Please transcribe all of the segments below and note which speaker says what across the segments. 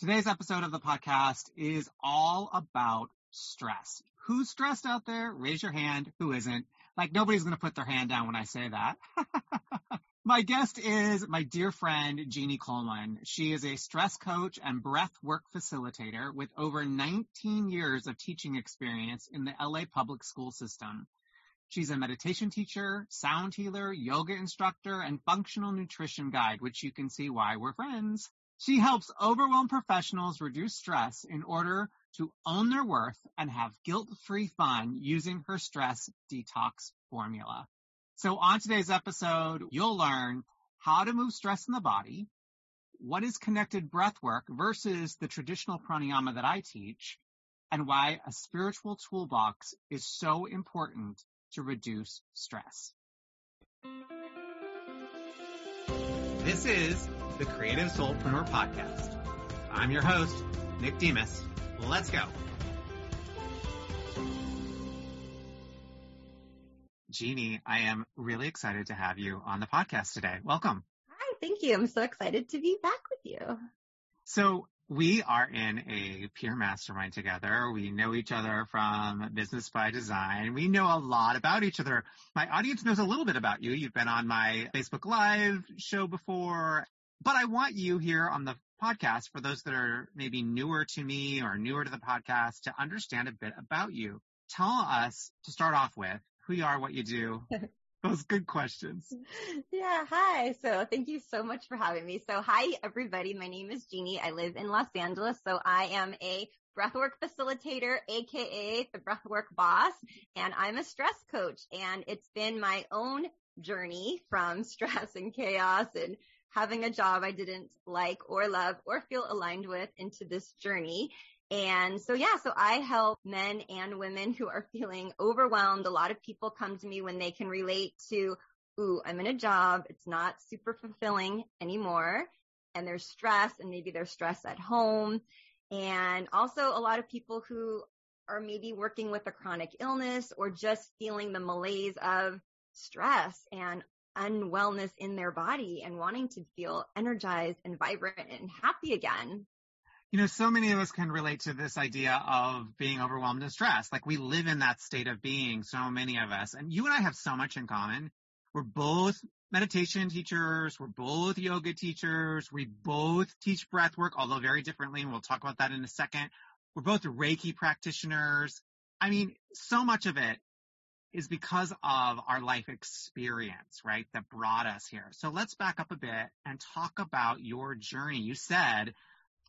Speaker 1: Today's episode of the podcast is all about stress. Who's stressed out there? Raise your hand. Who isn't? Like nobody's going to put their hand down when I say that. my guest is my dear friend, Jeannie Kulwin. She is a stress coach and breath work facilitator with over 19 years of teaching experience in the LA public school system. She's a meditation teacher, sound healer, yoga instructor, and functional nutrition guide, which you can see why we're friends. She helps overwhelmed professionals reduce stress in order to own their worth and have guilt-free fun using her stress detox formula. So on today's episode, you'll learn how to move stress in the body, what is connected breath work versus the traditional pranayama that I teach, and why a spiritual toolbox is so important to reduce stress. This is the Creative Soulpreneur Podcast. I'm your host, Nick Demos. Let's go. Jeannie, I am really excited to have you on the podcast today. Welcome.
Speaker 2: Hi, thank you. I'm so excited to be back with you.
Speaker 1: So we are in a peer mastermind together. We know each other from Business by Design. We know a lot about each other. My audience knows a little bit about you. You've been on my Facebook Live show before, but I want you here on the podcast for those that are maybe newer to me or newer to the podcast to understand a bit about you. Tell us to start off with who you are, what you do, those good questions.
Speaker 2: Yeah. Hi. So thank you so much for having me. So hi, everybody. My name is Jeannie. I live in Los Angeles. So I am a breathwork facilitator, AKA the breathwork boss, and I'm a stress coach. And it's been my own journey from stress and chaos and having a job I didn't like or love or feel aligned with into this journey. And so yeah, so I help men and women who are feeling overwhelmed. A lot of people come to me when they can relate to, ooh, I'm in a job. It's not super fulfilling anymore. And there's stress and maybe there's stress at home. And also a lot of people who are maybe working with a chronic illness or just feeling the malaise of stress and unwellness in their body and wanting to feel energized and vibrant and happy again
Speaker 1: you know, so many of us can relate to this idea of being overwhelmed and stressed. Like we live in that state of being, so many of us. And you and I have so much in common. We're both meditation teachers. We're both yoga teachers. We both teach breath work, although very differently. And we'll talk about that in a second. We're both Reiki practitioners. I mean, so much of it is because of our life experience, right? That brought us here. So let's back up a bit and talk about your journey. You said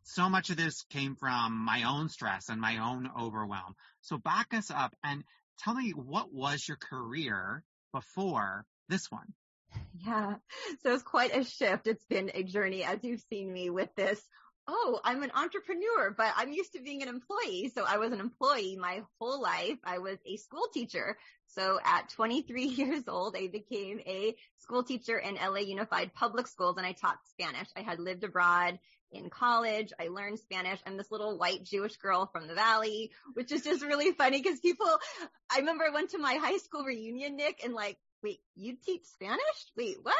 Speaker 1: so much of this came from my own stress and my own overwhelm. So back us up and tell me what was your career before this one?
Speaker 2: Yeah. So it's quite a shift. It's been a journey as you've seen me with this. Oh, I'm an entrepreneur, but I'm used to being an employee. So I was an employee my whole life. I was a school teacher. So at 23 years old, I became a school teacher in LA Unified Public Schools and I taught Spanish. I had lived abroad in college. I learned Spanish. I'm this little white Jewish girl from the valley, which is just really funny because people, I remember I went to my high school reunion, Nick, and like, wait, you teach Spanish? Wait, what?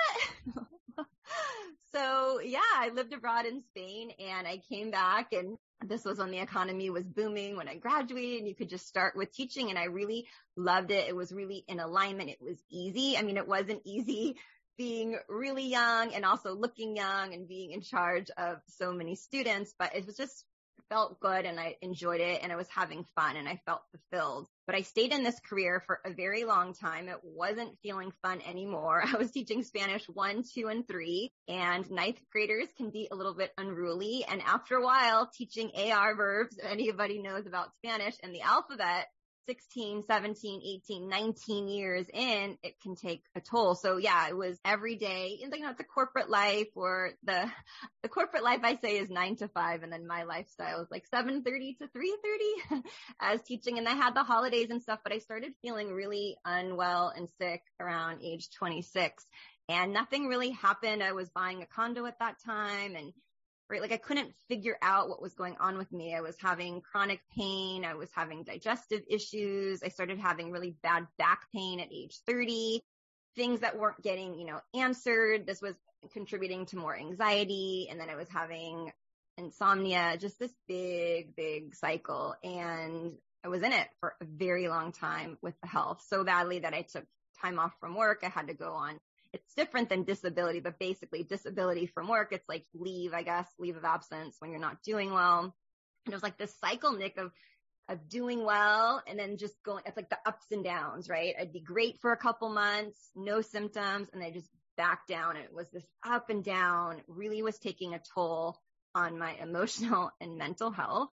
Speaker 2: so yeah, I lived abroad in Spain and I came back and this was when the economy was booming when I graduated and you could just start with teaching and I really loved it. It was really in alignment. It was easy. I mean, it wasn't easy being really young and also looking young and being in charge of so many students, but it was just felt good and I enjoyed it and I was having fun and I felt fulfilled. But I stayed in this career for a very long time. It wasn't feeling fun anymore. I was teaching Spanish one, two, and three and ninth graders can be a little bit unruly. And after a while teaching AR verbs, if anybody knows about Spanish and the alphabet, 16, 17, 18, 19 years in, it can take a toll. So yeah, it was every day. You know, it's corporate life or the, the corporate life I say is nine to five. And then my lifestyle is like 730 to 330 as teaching. And I had the holidays and stuff, but I started feeling really unwell and sick around age 26 and nothing really happened. I was buying a condo at that time and right? Like I couldn't figure out what was going on with me. I was having chronic pain. I was having digestive issues. I started having really bad back pain at age 30, things that weren't getting, you know, answered. This was contributing to more anxiety. And then I was having insomnia, just this big, big cycle. And I was in it for a very long time with the health so badly that I took time off from work. I had to go on it's different than disability, but basically disability from work, it's like leave, I guess, leave of absence when you're not doing well. And it was like this cycle, Nick, of, of doing well and then just going, it's like the ups and downs, right? I'd be great for a couple months, no symptoms, and I just back down. And it was this up and down, really was taking a toll on my emotional and mental health.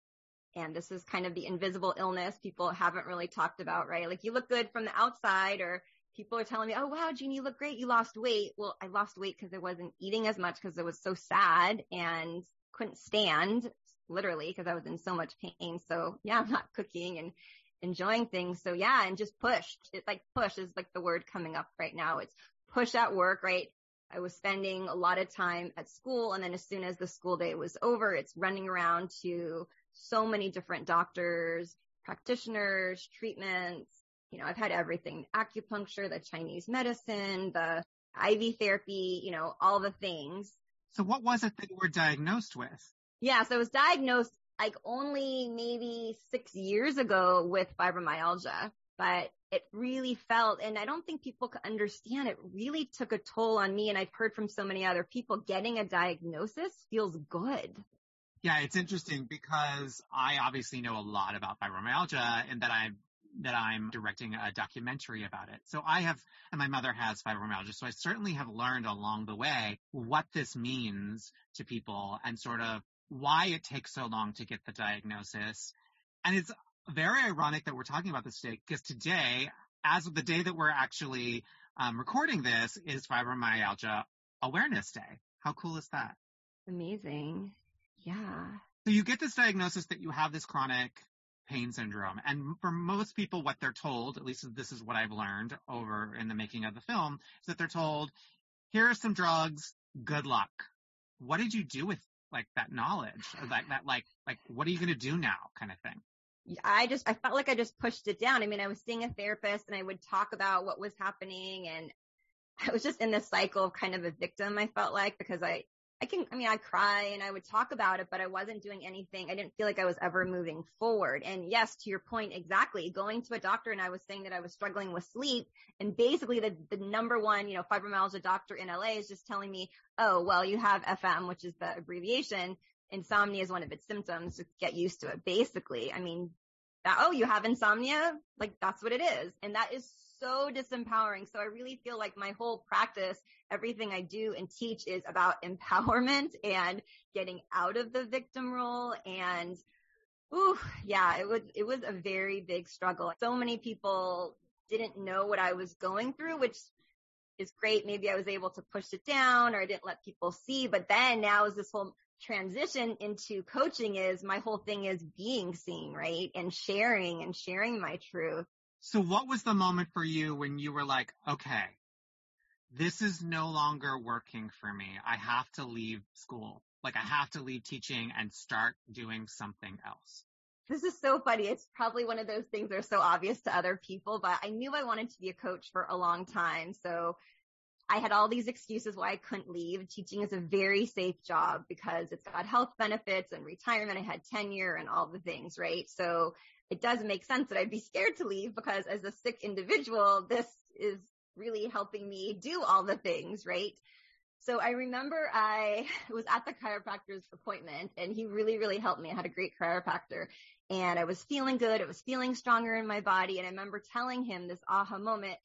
Speaker 2: And this is kind of the invisible illness people haven't really talked about, right? Like you look good from the outside or people are telling me, oh, wow, Jeannie, you look great. You lost weight. Well, I lost weight because I wasn't eating as much because I was so sad and couldn't stand literally because I was in so much pain. So yeah, I'm not cooking and enjoying things. So yeah, and just pushed. It's like push is like the word coming up right now. It's push at work, right? I was spending a lot of time at school. And then as soon as the school day was over, it's running around to so many different doctors, practitioners, treatments, you know, I've had everything, acupuncture, the Chinese medicine, the IV therapy, you know, all the things.
Speaker 1: So what was it that you were diagnosed with?
Speaker 2: Yeah. So I was diagnosed like only maybe six years ago with fibromyalgia, but it really felt, and I don't think people could understand it really took a toll on me. And I've heard from so many other people getting a diagnosis feels good.
Speaker 1: Yeah, it's interesting because I obviously know a lot about fibromyalgia and that I've that I'm directing a documentary about it. So I have, and my mother has fibromyalgia. So I certainly have learned along the way what this means to people and sort of why it takes so long to get the diagnosis. And it's very ironic that we're talking about this today because today, as of the day that we're actually um, recording this, is Fibromyalgia Awareness Day. How cool is that?
Speaker 2: Amazing. Yeah.
Speaker 1: So you get this diagnosis that you have this chronic pain syndrome. And for most people, what they're told, at least this is what I've learned over in the making of the film, is that they're told, here are some drugs, good luck. What did you do with like that knowledge or that, that like, like, what are you going to do now kind of thing?
Speaker 2: I just, I felt like I just pushed it down. I mean, I was seeing a therapist and I would talk about what was happening and I was just in this cycle of kind of a victim, I felt like, because I, I can, I mean, I cry and I would talk about it, but I wasn't doing anything. I didn't feel like I was ever moving forward. And yes, to your point, exactly going to a doctor and I was saying that I was struggling with sleep and basically the, the number one, you know, fibromyalgia doctor in LA is just telling me, oh, well, you have FM, which is the abbreviation. Insomnia is one of its symptoms. Just get used to it. Basically, I mean, that, oh, you have insomnia? Like that's what it is. And that is so disempowering. So I really feel like my whole practice, everything I do and teach is about empowerment and getting out of the victim role and Ooh, yeah, it was, it was a very big struggle. So many people didn't know what I was going through, which is great. Maybe I was able to push it down or I didn't let people see. But then now is this whole transition into coaching is my whole thing is being seen, right? And sharing and sharing my truth.
Speaker 1: So what was the moment for you when you were like, okay, this is no longer working for me. I have to leave school. Like I have to leave teaching and start doing something else.
Speaker 2: This is so funny. It's probably one of those things that are so obvious to other people, but I knew I wanted to be a coach for a long time. So I had all these excuses why I couldn't leave. Teaching is a very safe job because it's got health benefits and retirement. I had tenure and all the things, right? So it does make sense that I'd be scared to leave because as a sick individual, this is really helping me do all the things, right? So I remember I was at the chiropractor's appointment and he really, really helped me. I had a great chiropractor and I was feeling good. It was feeling stronger in my body. And I remember telling him this aha moment.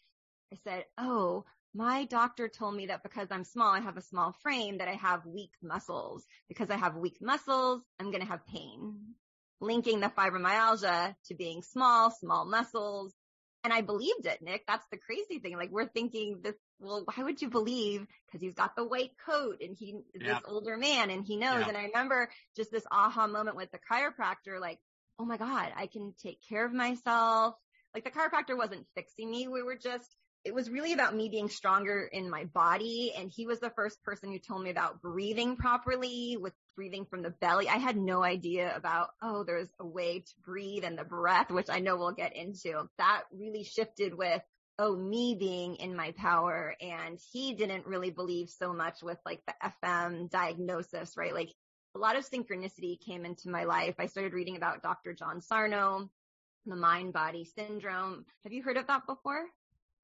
Speaker 2: I said, Oh, my doctor told me that because I'm small, I have a small frame, that I have weak muscles. Because I have weak muscles, I'm going to have pain. Linking the fibromyalgia to being small, small muscles. And I believed it, Nick. That's the crazy thing. Like we're thinking this, well, why would you believe? Cause he's got the white coat and he is this older man and he knows. And I remember just this aha moment with the chiropractor, like, oh my God, I can take care of myself. Like the chiropractor wasn't fixing me. We were just it was really about me being stronger in my body. And he was the first person who told me about breathing properly with breathing from the belly. I had no idea about, oh, there's a way to breathe and the breath, which I know we'll get into. That really shifted with, oh, me being in my power. And he didn't really believe so much with like the FM diagnosis, right? Like a lot of synchronicity came into my life. I started reading about Dr. John Sarno, the mind body syndrome. Have you heard of that before?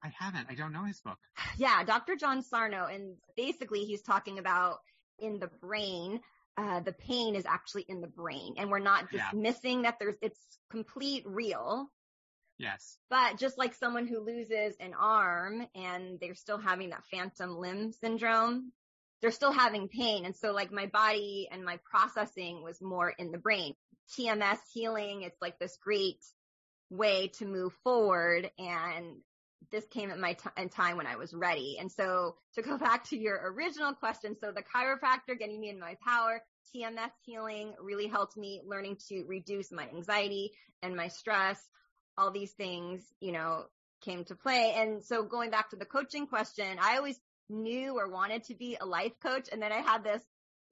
Speaker 1: I haven't. I don't know his book.
Speaker 2: Yeah, Dr. John Sarno, and basically he's talking about in the brain, uh, the pain is actually in the brain, and we're not dismissing yeah. that there's it's complete real.
Speaker 1: Yes.
Speaker 2: But just like someone who loses an arm and they're still having that phantom limb syndrome, they're still having pain. And so like my body and my processing was more in the brain. TMS healing, it's like this great way to move forward. And this came at my t- time when I was ready. And so to go back to your original question, so the chiropractor getting me in my power, TMS healing really helped me learning to reduce my anxiety and my stress. All these things, you know, came to play. And so going back to the coaching question, I always knew or wanted to be a life coach. And then I had this,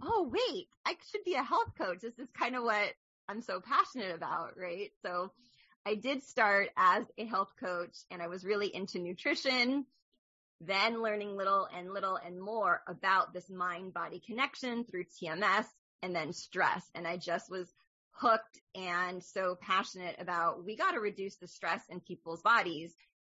Speaker 2: oh, wait, I should be a health coach. This is kind of what I'm so passionate about, right? So I did start as a health coach and I was really into nutrition, then learning little and little and more about this mind body connection through TMS and then stress. And I just was hooked and so passionate about we got to reduce the stress in people's bodies.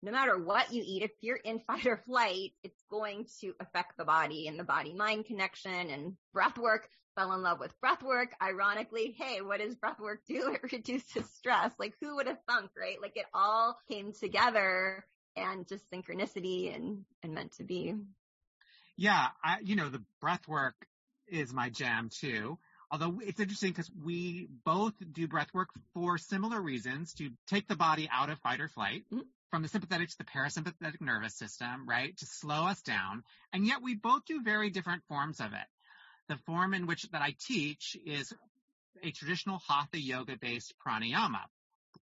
Speaker 2: No matter what you eat, if you're in fight or flight, it's going to affect the body and the body mind connection and breath work fell in love with breath work. Ironically, hey, what does breath work do? It reduces stress. Like who would have thunk, right? Like it all came together and just synchronicity and, and meant to be.
Speaker 1: Yeah. I, you know, the breath work is my jam too. Although it's interesting because we both do breath work for similar reasons to take the body out of fight or flight. Mm-hmm from the sympathetic to the parasympathetic nervous system, right? To slow us down. And yet we both do very different forms of it. The form in which that I teach is a traditional hatha yoga based pranayama.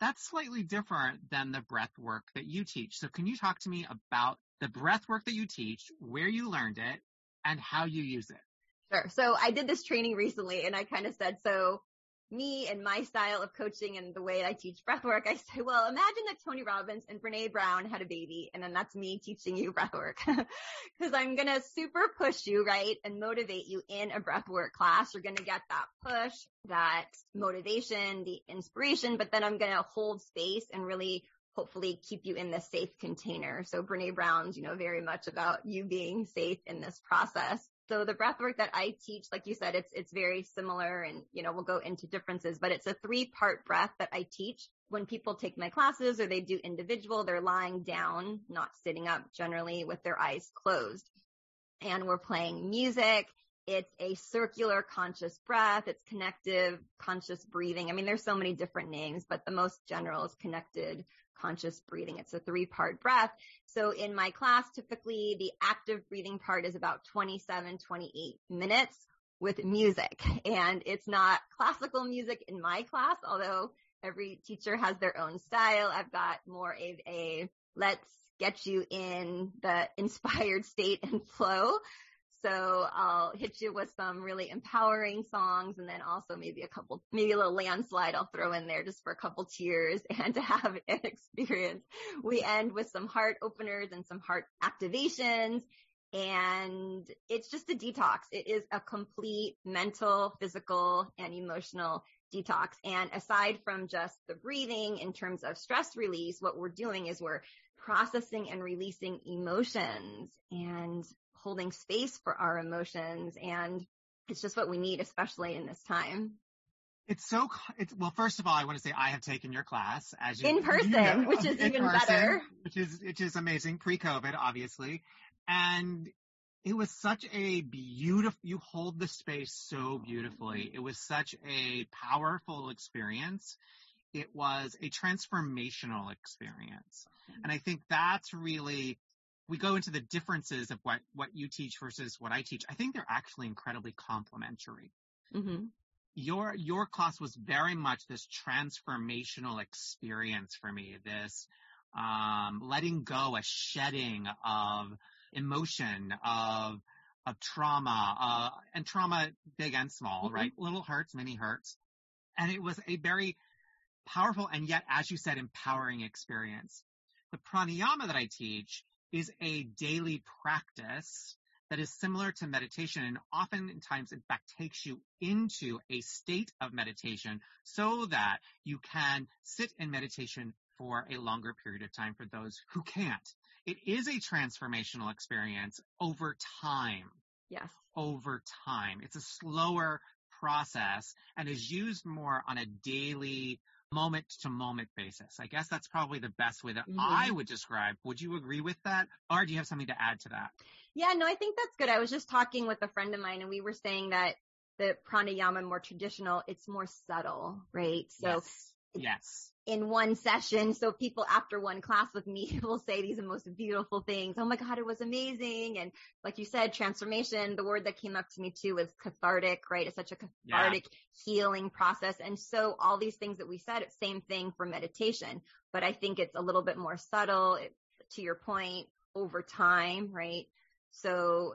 Speaker 1: That's slightly different than the breath work that you teach. So can you talk to me about the breath work that you teach, where you learned it, and how you use it?
Speaker 2: Sure. So I did this training recently and I kind of said, so me and my style of coaching and the way I teach breathwork, I say, well, imagine that Tony Robbins and Brene Brown had a baby and then that's me teaching you breathwork. Cause I'm going to super push you, right? And motivate you in a breathwork class. You're going to get that push, that motivation, the inspiration, but then I'm going to hold space and really hopefully keep you in the safe container. So Brene Brown's, you know, very much about you being safe in this process. So the breath work that I teach, like you said, it's, it's very similar and, you know, we'll go into differences, but it's a three part breath that I teach. When people take my classes or they do individual, they're lying down, not sitting up generally with their eyes closed. And we're playing music. It's a circular conscious breath. It's connective conscious breathing. I mean, there's so many different names, but the most general is connected conscious breathing. It's a three part breath. So in my class, typically the active breathing part is about 27, 28 minutes with music and it's not classical music in my class, although every teacher has their own style. I've got more of a let's get you in the inspired state and flow. So I'll hit you with some really empowering songs and then also maybe a couple, maybe a little landslide I'll throw in there just for a couple tears and to have an experience. We end with some heart openers and some heart activations and it's just a detox. It is a complete mental, physical and emotional detox. And aside from just the breathing in terms of stress release, what we're doing is we're processing and releasing emotions and holding space for our emotions. And it's just what we need, especially in this time.
Speaker 1: It's so, it's, well, first of all, I want to say I have taken your class as you,
Speaker 2: in person, you know, which is even person, better.
Speaker 1: Which is, which is amazing pre-COVID, obviously. And it was such a beautiful, you hold the space so beautifully. Mm-hmm. It was such a powerful experience. It was a transformational experience. Mm-hmm. And I think that's really, we go into the differences of what, what you teach versus what I teach. I think they're actually incredibly complementary.
Speaker 2: Mm-hmm.
Speaker 1: Your, your class was very much this transformational experience for me, this, um, letting go, a shedding of emotion, of, of trauma, uh, and trauma big and small,
Speaker 2: Mhm.
Speaker 1: right? Little hurts, many hurts. And it was a very powerful and yet, as you said, empowering experience. The pranayama that I teach is a daily practice that is similar to meditation and oftentimes, in fact, takes you into a state of meditation so that you can sit in meditation for a longer period of time for those who can't. It is a transformational experience over time
Speaker 2: Yes.
Speaker 1: over time. It's a slower process and is used more on a daily moment to moment basis. I guess that's probably the best way that
Speaker 2: Mhm.
Speaker 1: I would describe. Would you agree with that? Or do you have something to add to that?
Speaker 2: Yeah, no, I think that's good. I was just talking with a friend of mine and we were saying that the pranayama more traditional, it's more subtle, right? So
Speaker 1: yes. Yes.
Speaker 2: in one session, so people after one class with me will say these are most beautiful things. Oh my God, it was amazing. And like you said, transformation, the word that came up to me too was cathartic, right? It's such a
Speaker 1: Yeah.
Speaker 2: cathartic healing process. And so all these things that we said, same thing for meditation, but I think it's a little bit more subtle it, to your point over time, right? So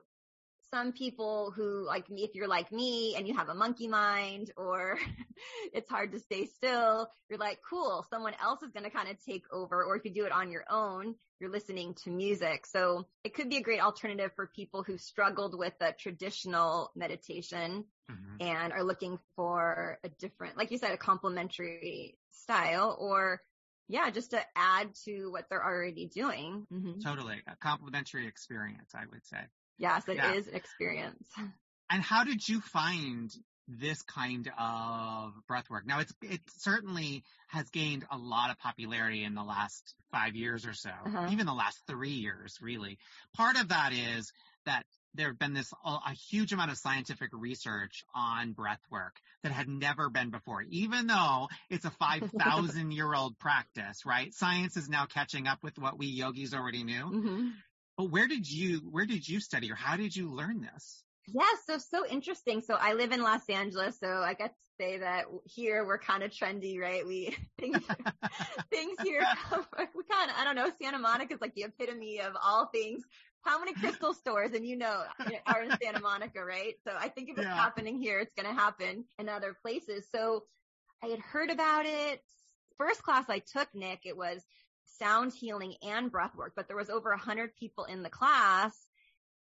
Speaker 2: some people who like me, if you're like me and you have a monkey mind or it's hard to stay still, you're like, cool, someone else is going to kind of take over. Or if you do it on your own, you're listening to music. So it could be a great alternative for people who struggled with a traditional meditation
Speaker 1: Mhm.
Speaker 2: and are looking for a different, like you said, a complementary style or yeah, just to add to what they're already doing. hmm
Speaker 1: Totally. A complimentary experience, I would say.
Speaker 2: Yes, it is
Speaker 1: Yeah.
Speaker 2: an experience.
Speaker 1: And how did you find this kind of breath work? Now it's, it certainly has gained a lot of popularity in the last five years or so,
Speaker 2: Uh-huh.
Speaker 1: even the last three years, really. Part of that is that there have been this, a, a huge amount of scientific research on breath work that had never been before, even though it's a 5,000 year old practice, right? Science is now catching up with what we yogis already knew.
Speaker 2: hmm
Speaker 1: But where did you, where did you study or how did you learn this?
Speaker 2: Yeah, so so interesting. So I live in Los Angeles, so I get to say that here we're kind of trendy, right? We things things here we kind of I don't know. Santa Monica is like the epitome of all things. How many crystal stores and you know uh, are in Santa Monica, right? So I think if it's
Speaker 1: Yeah.
Speaker 2: happening here, it's going to happen in other places. So I had heard about it. First class I took, Nick, it was sound healing and breath work, but there was over a hundred people in the class.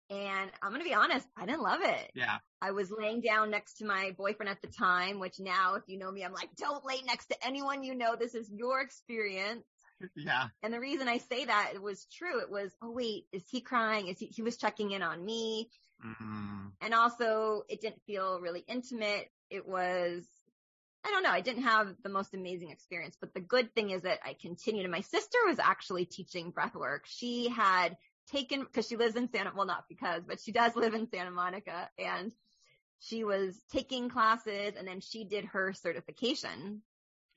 Speaker 2: And I'm going to be honest, I didn't love it.
Speaker 1: Yeah.
Speaker 2: I was laying down next to my boyfriend at the time, which now, if you know me, I'm like, don't lay next to anyone you know. This is your experience.
Speaker 1: Yeah.
Speaker 2: And the reason I say that it was true. It was, oh wait, is he crying? Is he, he was checking in on me.
Speaker 1: Mm,
Speaker 2: And also it didn't feel really intimate. It was, I don't know. I didn't have the most amazing experience, but the good thing is that I continued and my sister was actually teaching breath work. She had taken, cause she lives in Santa, well, not because, but she does live in Santa Monica and she was taking classes and then she did her certification.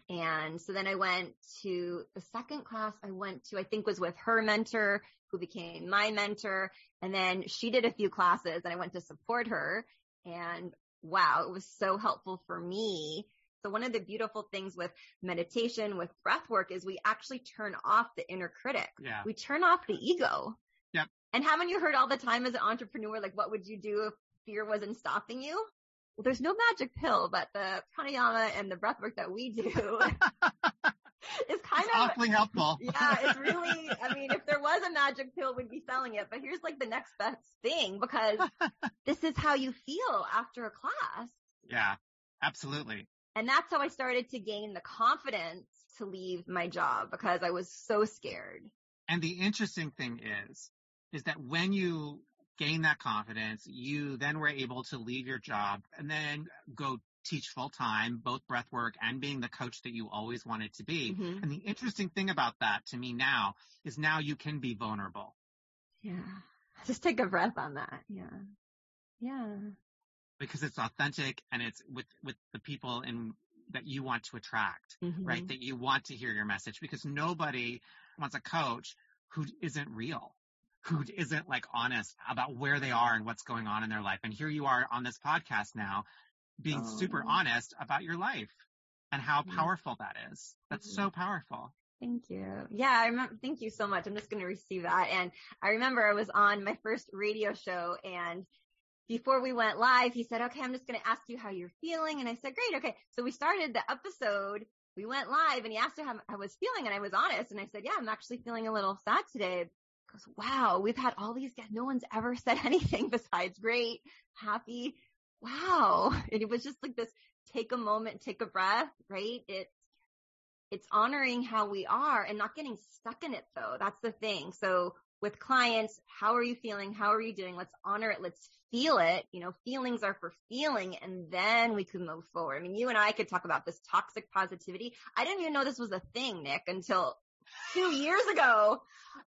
Speaker 2: And so then I went to the second class I went to, I think was with her mentor who became my mentor. And then she did a few classes and I went to support her and wow, it was so helpful for me. So one of the beautiful things with meditation, with breath work is we actually turn off the inner critic.
Speaker 1: yeah.
Speaker 2: We turn off the ego.
Speaker 1: Yep.
Speaker 2: And haven't you heard all the time as an entrepreneur, like what would you do if fear wasn't stopping you? Well, there's no magic pill, but the pranayama and the breath work that we do is kind
Speaker 1: It's
Speaker 2: of
Speaker 1: awfully helpful.
Speaker 2: yeah, it's really, I mean, if there was a magic pill, we'd be selling it, but here's like the next best thing because this is how you feel after a class.
Speaker 1: yeah. Absolutely.
Speaker 2: And that's how I started to gain the confidence to leave my job because I was so scared.
Speaker 1: And the interesting thing is, is that when you gain that confidence, you then were able to leave your job and then go teach full time, both breath work and being the coach that you always wanted to be.
Speaker 2: Mhm.
Speaker 1: And the interesting thing about that to me now is now you can be vulnerable.
Speaker 2: Yeah. Just take a breath on that. Yeah. Yeah.
Speaker 1: Because it's authentic and it's with, with the people in that you want to attract, mm-hmm. right? That you want to hear your message because nobody wants a coach who isn't real, who isn't like honest about where they are and what's going on in their life. And here you are on this podcast now being oh. super honest about your life and how powerful that is. That's mm-hmm. so powerful.
Speaker 2: Thank you. Yeah, I remember. Thank you so much. I'm just going to receive that. And I remember I was on my first radio show and before we went live, he said, okay, I'm just going to ask you how you're feeling. And I said, great. Okay. So we started the episode. We went live and he asked how I was feeling and I was honest. And I said, yeah, I'm actually feeling a little sad today. He goes, wow, we've had all these guests. No one's ever said anything besides great, happy. Wow. And it was just like this take a moment, take a breath, right? It's, it's honoring how we are and not getting stuck in it though. That's the thing. So with clients, how are you feeling? How are you doing? Let's honor it. Let's feel it. You know, feelings are for feeling and then we can move forward. I mean, you and I could talk about this toxic positivity. I didn't even know this was a thing, Nick, until two years ago.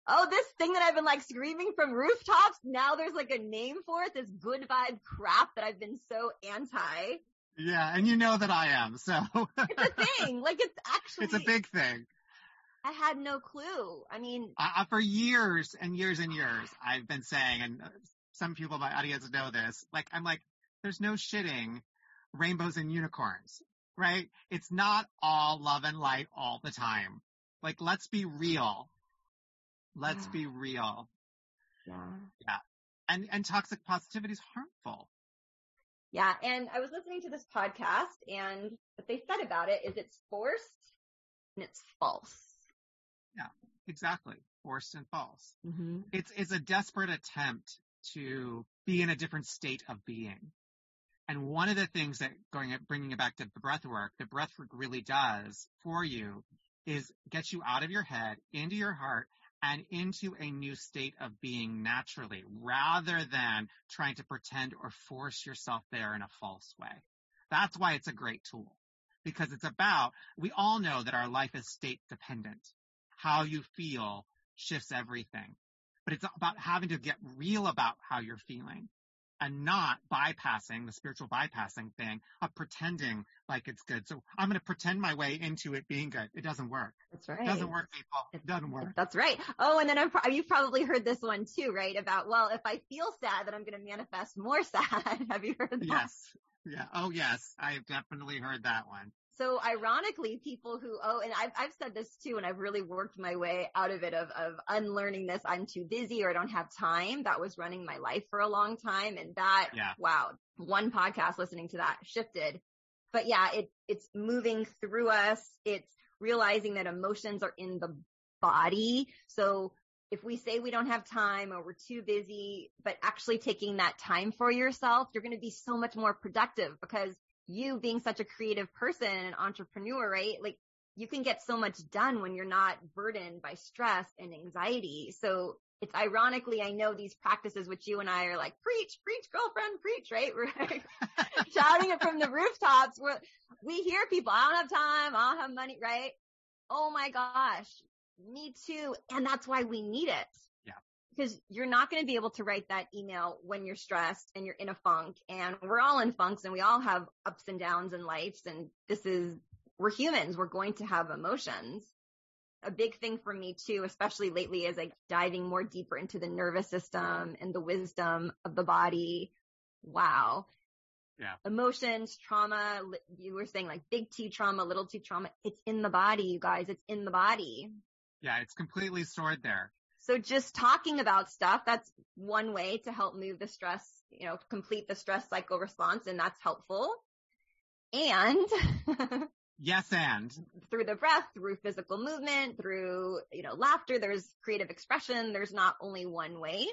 Speaker 2: Oh, this thing that I've been like screaming from rooftops. Now there's like a name for it. This good vibe crap that I've been so anti.
Speaker 1: Yeah. And you know that I am. So
Speaker 2: it's a thing. Like it's actually,
Speaker 1: it's a big thing.
Speaker 2: I had no clue. I mean,
Speaker 1: uh, for years and years and years, I've been saying, and some people in my audience know this, like, I'm like, there's no shitting rainbows and unicorns, right? It's not all love and light all the time. Like, let's be real. Let's yeah. be real.
Speaker 2: Yeah.
Speaker 1: Yeah. And, and toxic positivity is harmful.
Speaker 2: Yeah. And I was listening to this podcast and what they said about it is it's forced and it's false.
Speaker 1: Yeah, exactly. Forced and false.
Speaker 2: Mm-hmm.
Speaker 1: It's, it's a desperate attempt to be in a different state of being. And one of the things that going bringing it back to the breath work, the breath work really does for you is get you out of your head into your heart and into a new state of being naturally rather than trying to pretend or force yourself there in a false way. That's why it's a great tool because it's about, we all know that our life is state dependent. How you feel shifts everything, but it's about having to get real about how you're feeling and not bypassing the spiritual bypassing thing of pretending like it's good. So I'm going to pretend my way into it being good. It doesn't work.
Speaker 2: That's right.
Speaker 1: It doesn't work, people. It doesn't work.
Speaker 2: That's right. Oh, and then I'm, you've probably heard this one too, right? About, well, if I feel sad, then I'm going to manifest more sad. Have you heard that?
Speaker 1: Yes. Yeah. Oh, yes. I've definitely heard that one
Speaker 2: so ironically, people who, oh, and I've, I've said this too, and I've really worked my way out of it of, of unlearning this. I'm too busy or I don't have time. That was running my life for a long time. And that,
Speaker 1: yeah.
Speaker 2: wow, one podcast listening to that shifted. But yeah, it, it's moving through us. It's realizing that emotions are in the body. So if we say we don't have time or we're too busy, but actually taking that time for yourself, you're going to be so much more productive because you being such a creative person and an entrepreneur, right? Like you can get so much done when you're not burdened by stress and anxiety. So it's ironically, I know these practices, which you and I are like, preach, preach, girlfriend, preach, right? We're like shouting it from the rooftops. We're, we hear people, I don't have time. I don't have money, right? Oh my gosh. Me too. And that's why we need it because you're not going to be able to write that email when you're stressed and you're in a funk and we're all in funks and we all have ups and downs in lives and this is we're humans we're going to have emotions a big thing for me too especially lately is like diving more deeper into the nervous system and the wisdom of the body wow
Speaker 1: yeah.
Speaker 2: Emotions, trauma, you were saying like big T trauma, little T trauma. It's in the body, you guys. It's in the body.
Speaker 1: Yeah, it's completely stored there.
Speaker 2: So just talking about stuff, that's one way to help move the stress, you know, complete the stress cycle response. And that's helpful. And
Speaker 1: yes, and
Speaker 2: through the breath, through physical movement, through, you know, laughter, there's creative expression. There's not only one way.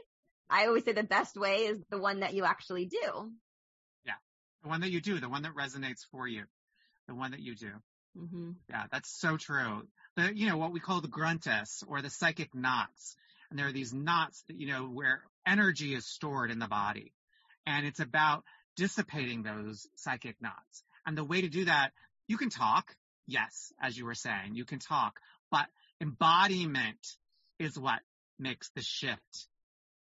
Speaker 2: I always say the best way is the one that you actually do.
Speaker 1: Yeah. The one that you do, the one that resonates for you, the one that you do.
Speaker 2: Mm-hmm.
Speaker 1: Yeah, that's so true the, you know, what we call the granthis or the psychic knots. And there are these knots that, you know, where energy is stored in the body. And it's about dissipating those psychic knots. And the way to do that, you can talk. Yes, as you were saying, you can talk, but embodiment is what makes the shift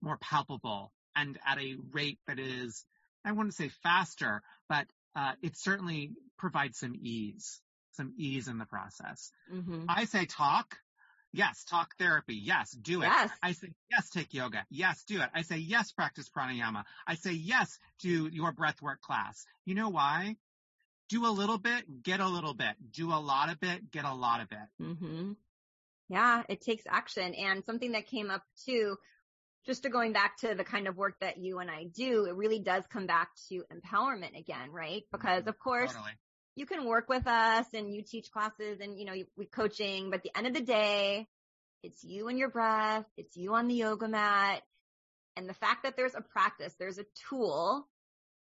Speaker 1: more palpable and at a rate that is, I wouldn't say faster, but uh, it certainly provides some ease, some ease in the process. Mm-hmm. I say talk. Yes, talk therapy. Yes, do it.
Speaker 2: Yes.
Speaker 1: I say yes, take yoga. Yes, do it. I say yes, practice pranayama. I say yes, do your breathwork class. You know why? Do a little bit, get a little bit. Do a lot of it, get a lot of it.
Speaker 2: Mm-hmm. Yeah, it takes action. And something that came up too just to going back to the kind of work that you and I do, it really does come back to empowerment again, right? Because of course totally. You can work with us and you teach classes and you know, we coaching, but at the end of the day, it's you and your breath. It's you on the yoga mat. And the fact that there's a practice, there's a tool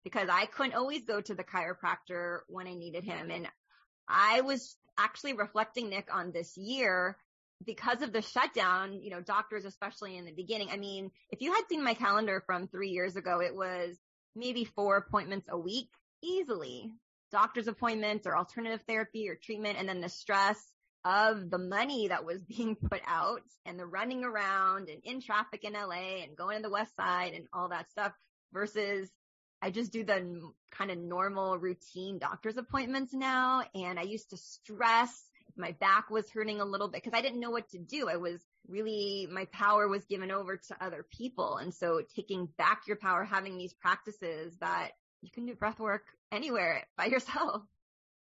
Speaker 2: because I couldn't always go to the chiropractor when I needed him. And I was actually reflecting Nick on this year because of the shutdown, you know, doctors, especially in the beginning. I mean, if you had seen my calendar from three years ago, it was maybe four appointments a week easily. Doctor's appointments or alternative therapy or treatment. And then the stress of the money that was being put out and the running around and in traffic in LA and going to the West Side and all that stuff versus I just do the kind of normal routine doctor's appointments now. And I used to stress my back was hurting a little bit because I didn't know what to do. I was really, my power was given over to other people. And so taking back your power, having these practices that you can do breath work anywhere by yourself.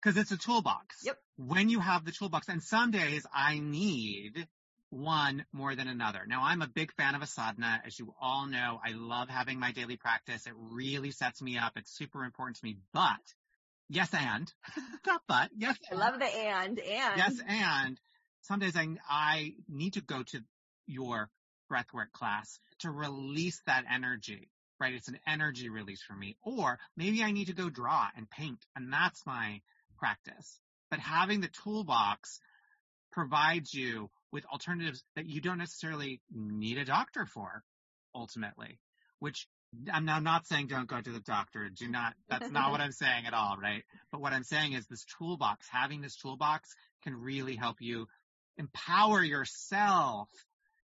Speaker 1: Cause it's a toolbox.
Speaker 2: Yep.
Speaker 1: When you have the toolbox and some days I need one more than another. Now I'm a big fan of a sadhana. As you all know, I love having my daily practice. It really sets me up. It's super important to me, but yes and not but yes
Speaker 2: i love the and and
Speaker 1: yes and some days I, I need to go to your breathwork class to release that energy right it's an energy release for me or maybe i need to go draw and paint and that's my practice but having the toolbox provides you with alternatives that you don't necessarily need a doctor for ultimately which I'm now not saying don't go to the doctor. Do not, that's not what I'm saying at all, right? But what I'm saying is this toolbox, having this toolbox can really help you empower yourself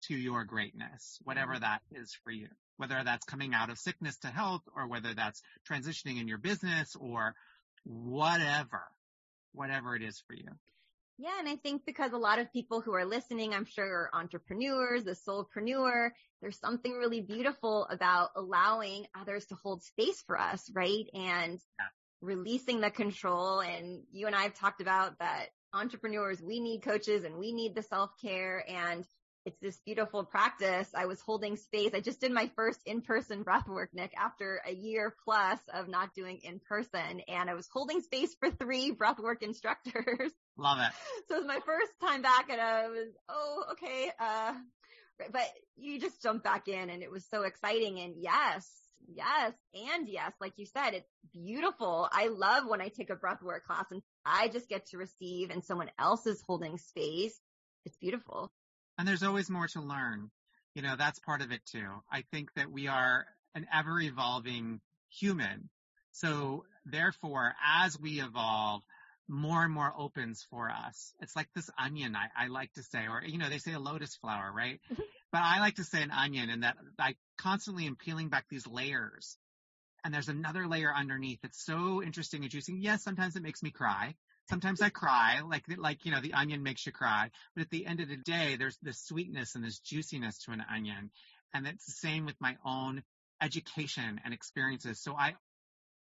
Speaker 1: to your greatness, whatever mm-hmm. that is for you. Whether that's coming out of sickness to health or whether that's transitioning in your business or whatever, whatever it is for you.
Speaker 2: Yeah, and I think because a lot of people who are listening, I'm sure are entrepreneurs, the soulpreneur, there's something really beautiful about allowing others to hold space for us, right? And yeah. releasing the control. And you and I have talked about that entrepreneurs, we need coaches and we need the self care. And it's this beautiful practice. I was holding space. I just did my first in-person breath work, Nick, after a year plus of not doing in person. And I was holding space for three breathwork instructors.
Speaker 1: Love it.
Speaker 2: So it was my first time back and I was, oh, okay. Uh, but you just jump back in and it was so exciting. And yes, yes, and yes, like you said, it's beautiful. I love when I take a breathwork class and I just get to receive and someone else is holding space. It's beautiful.
Speaker 1: And there's always more to learn. You know, that's part of it too. I think that we are an ever evolving human. So therefore, as we evolve, more and more opens for us. It's like this onion, I, I like to say, or, you know, they say a lotus flower, right? Mm-hmm. but I like to say an onion and that I constantly am peeling back these layers. And there's another layer underneath that's so interesting and juicy. Yes, sometimes it makes me cry. Sometimes I cry, like like you know, the onion makes you cry. But at the end of the day, there's this sweetness and this juiciness to an onion, and it's the same with my own education and experiences. So I,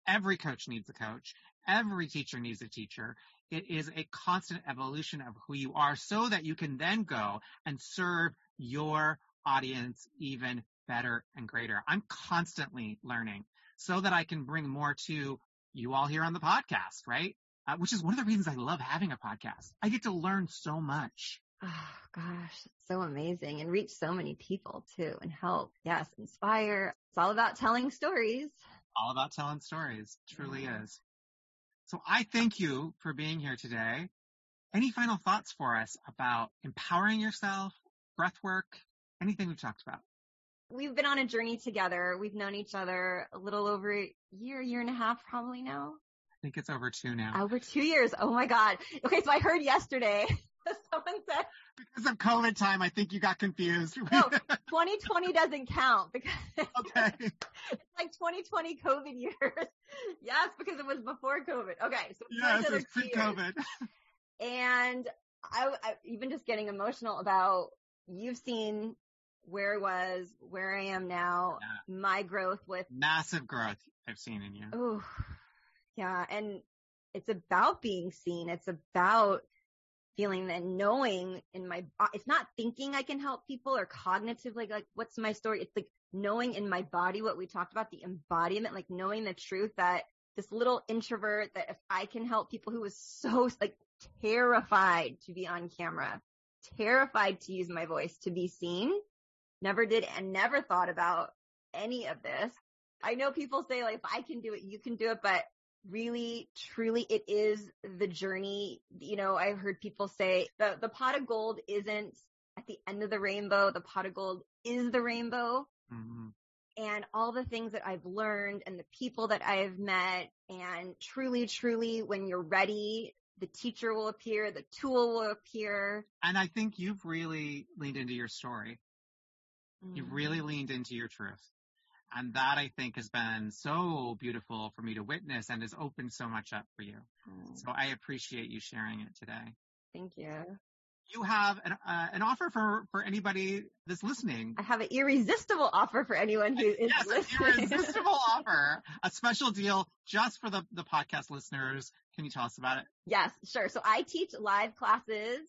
Speaker 1: every coach needs a coach. Every teacher needs a teacher. It is a constant evolution of who you are so that you can then go and serve your audience even better and greater. I'm constantly learning so that I can bring more to you all here on the podcast, right? Uh, which is one of the reasons I love having a podcast. I get to learn so much.
Speaker 2: Oh gosh, it's so amazing and reach so many people too and help. Yes, inspire. It's all about telling stories.
Speaker 1: All about telling stories. Truly yeah. is. So I thank you for being here today. Any final thoughts for us about empowering yourself, breath work, anything we've talked about?
Speaker 2: We've been on a journey together. We've known each other a little over a year, year and a half probably now.
Speaker 1: I think it's over two now.
Speaker 2: Over two years. Oh my God. Okay. So I heard yesterday Someone said
Speaker 1: because of COVID time, I think you got confused.
Speaker 2: no, 2020 doesn't count because
Speaker 1: okay.
Speaker 2: it's like 2020 COVID years. yes, because it was before COVID. Okay, so
Speaker 1: Yes, it's
Speaker 2: the two years.
Speaker 1: pre-COVID.
Speaker 2: And I, I even just getting emotional about you've seen where I was, where I am now, my growth with
Speaker 1: Massive growth I've seen in you.
Speaker 2: Oh, yeah. And it's about being seen. It's about feeling that knowing in my, uh, it's not thinking I can help people or cognitively, like, what's my story? It's like knowing in my body what we talked about, the embodiment, like knowing the truth that this little introvert, that if I can help people who was so like terrified to be on camera, terrified to use my voice, to be seen, never did and never thought about any of this. I know people say like, if I can do it, you can do it, but really, truly, it is the journey. You know, I've heard people say the, the pot of gold isn't at the end of the rainbow. The pot of gold is the rainbow
Speaker 1: Mhm.
Speaker 2: and all the things that I've learned and the people that I've met and truly, truly, when you're ready, the teacher will appear, the tool will appear.
Speaker 1: And I think you've really leaned into your story. You've really leaned into your truth. And that I think has been so beautiful for me to witness and has opened so much up for you.
Speaker 2: Mm,
Speaker 1: So I appreciate you sharing it today.
Speaker 2: Thank you.
Speaker 1: You have an, uh, an offer for, for anybody that's listening.
Speaker 2: I have an irresistible offer for anyone who is
Speaker 1: Yes, an
Speaker 2: listening.
Speaker 1: irresistible offer, a special deal just for the, the podcast listeners. Can you tell us about it?
Speaker 2: Yes, sure. So I teach live classes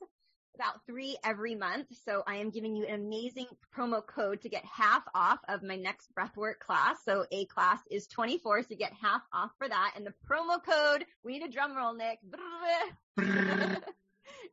Speaker 2: about three every month. So I am giving you an amazing promo code to get half off of my next breathwork class. So a class is 24, so get half off for that. And the promo code, we need a drum roll, Nick,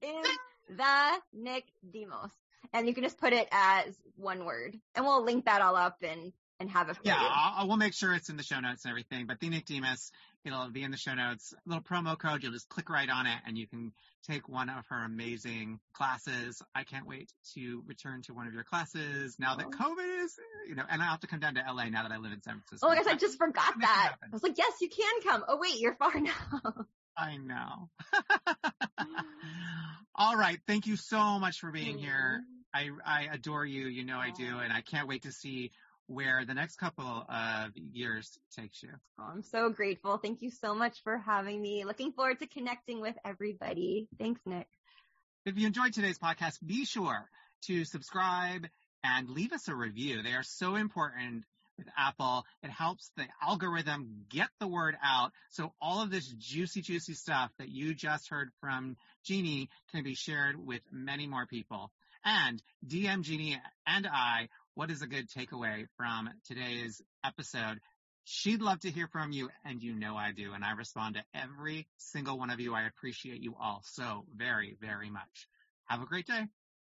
Speaker 2: is the Nick Demos. And you can just put it as one word and we'll link that all up and, and have it
Speaker 1: Yeah. I'll, we'll make sure it's in the show notes and everything. But the Nick Demos, it'll be in the show notes. Little promo code. You'll just click right on it, and you can take one of her amazing classes. I can't wait to return to one of your classes now that
Speaker 2: Oh.
Speaker 1: COVID is, you know, and I have to come down to LA now that I live in San Francisco.
Speaker 2: Oh my gosh, I just forgot
Speaker 1: it
Speaker 2: that. I was like, yes, you can come. Oh wait, you're far now.
Speaker 1: I know. All right. Thank you so much for being here. I, I adore you. You know I do. And I can't wait to see where the next couple of years takes you.
Speaker 2: Oh, I'm so grateful. Thank you so much for having me. Looking forward to connecting with everybody. Thanks, Nick.
Speaker 1: If you enjoyed today's podcast, be sure to subscribe and leave us a review. They are so important with Apple. It helps the algorithm get the word out. So all of this juicy, juicy stuff that you just heard from Jeannie can be shared with many more people. And DM Jeannie and I, what is a good takeaway from today's episode? She'd love to hear from you, and you know I do. And I respond to every single one of you. I appreciate you all so very, very much. Have a great day.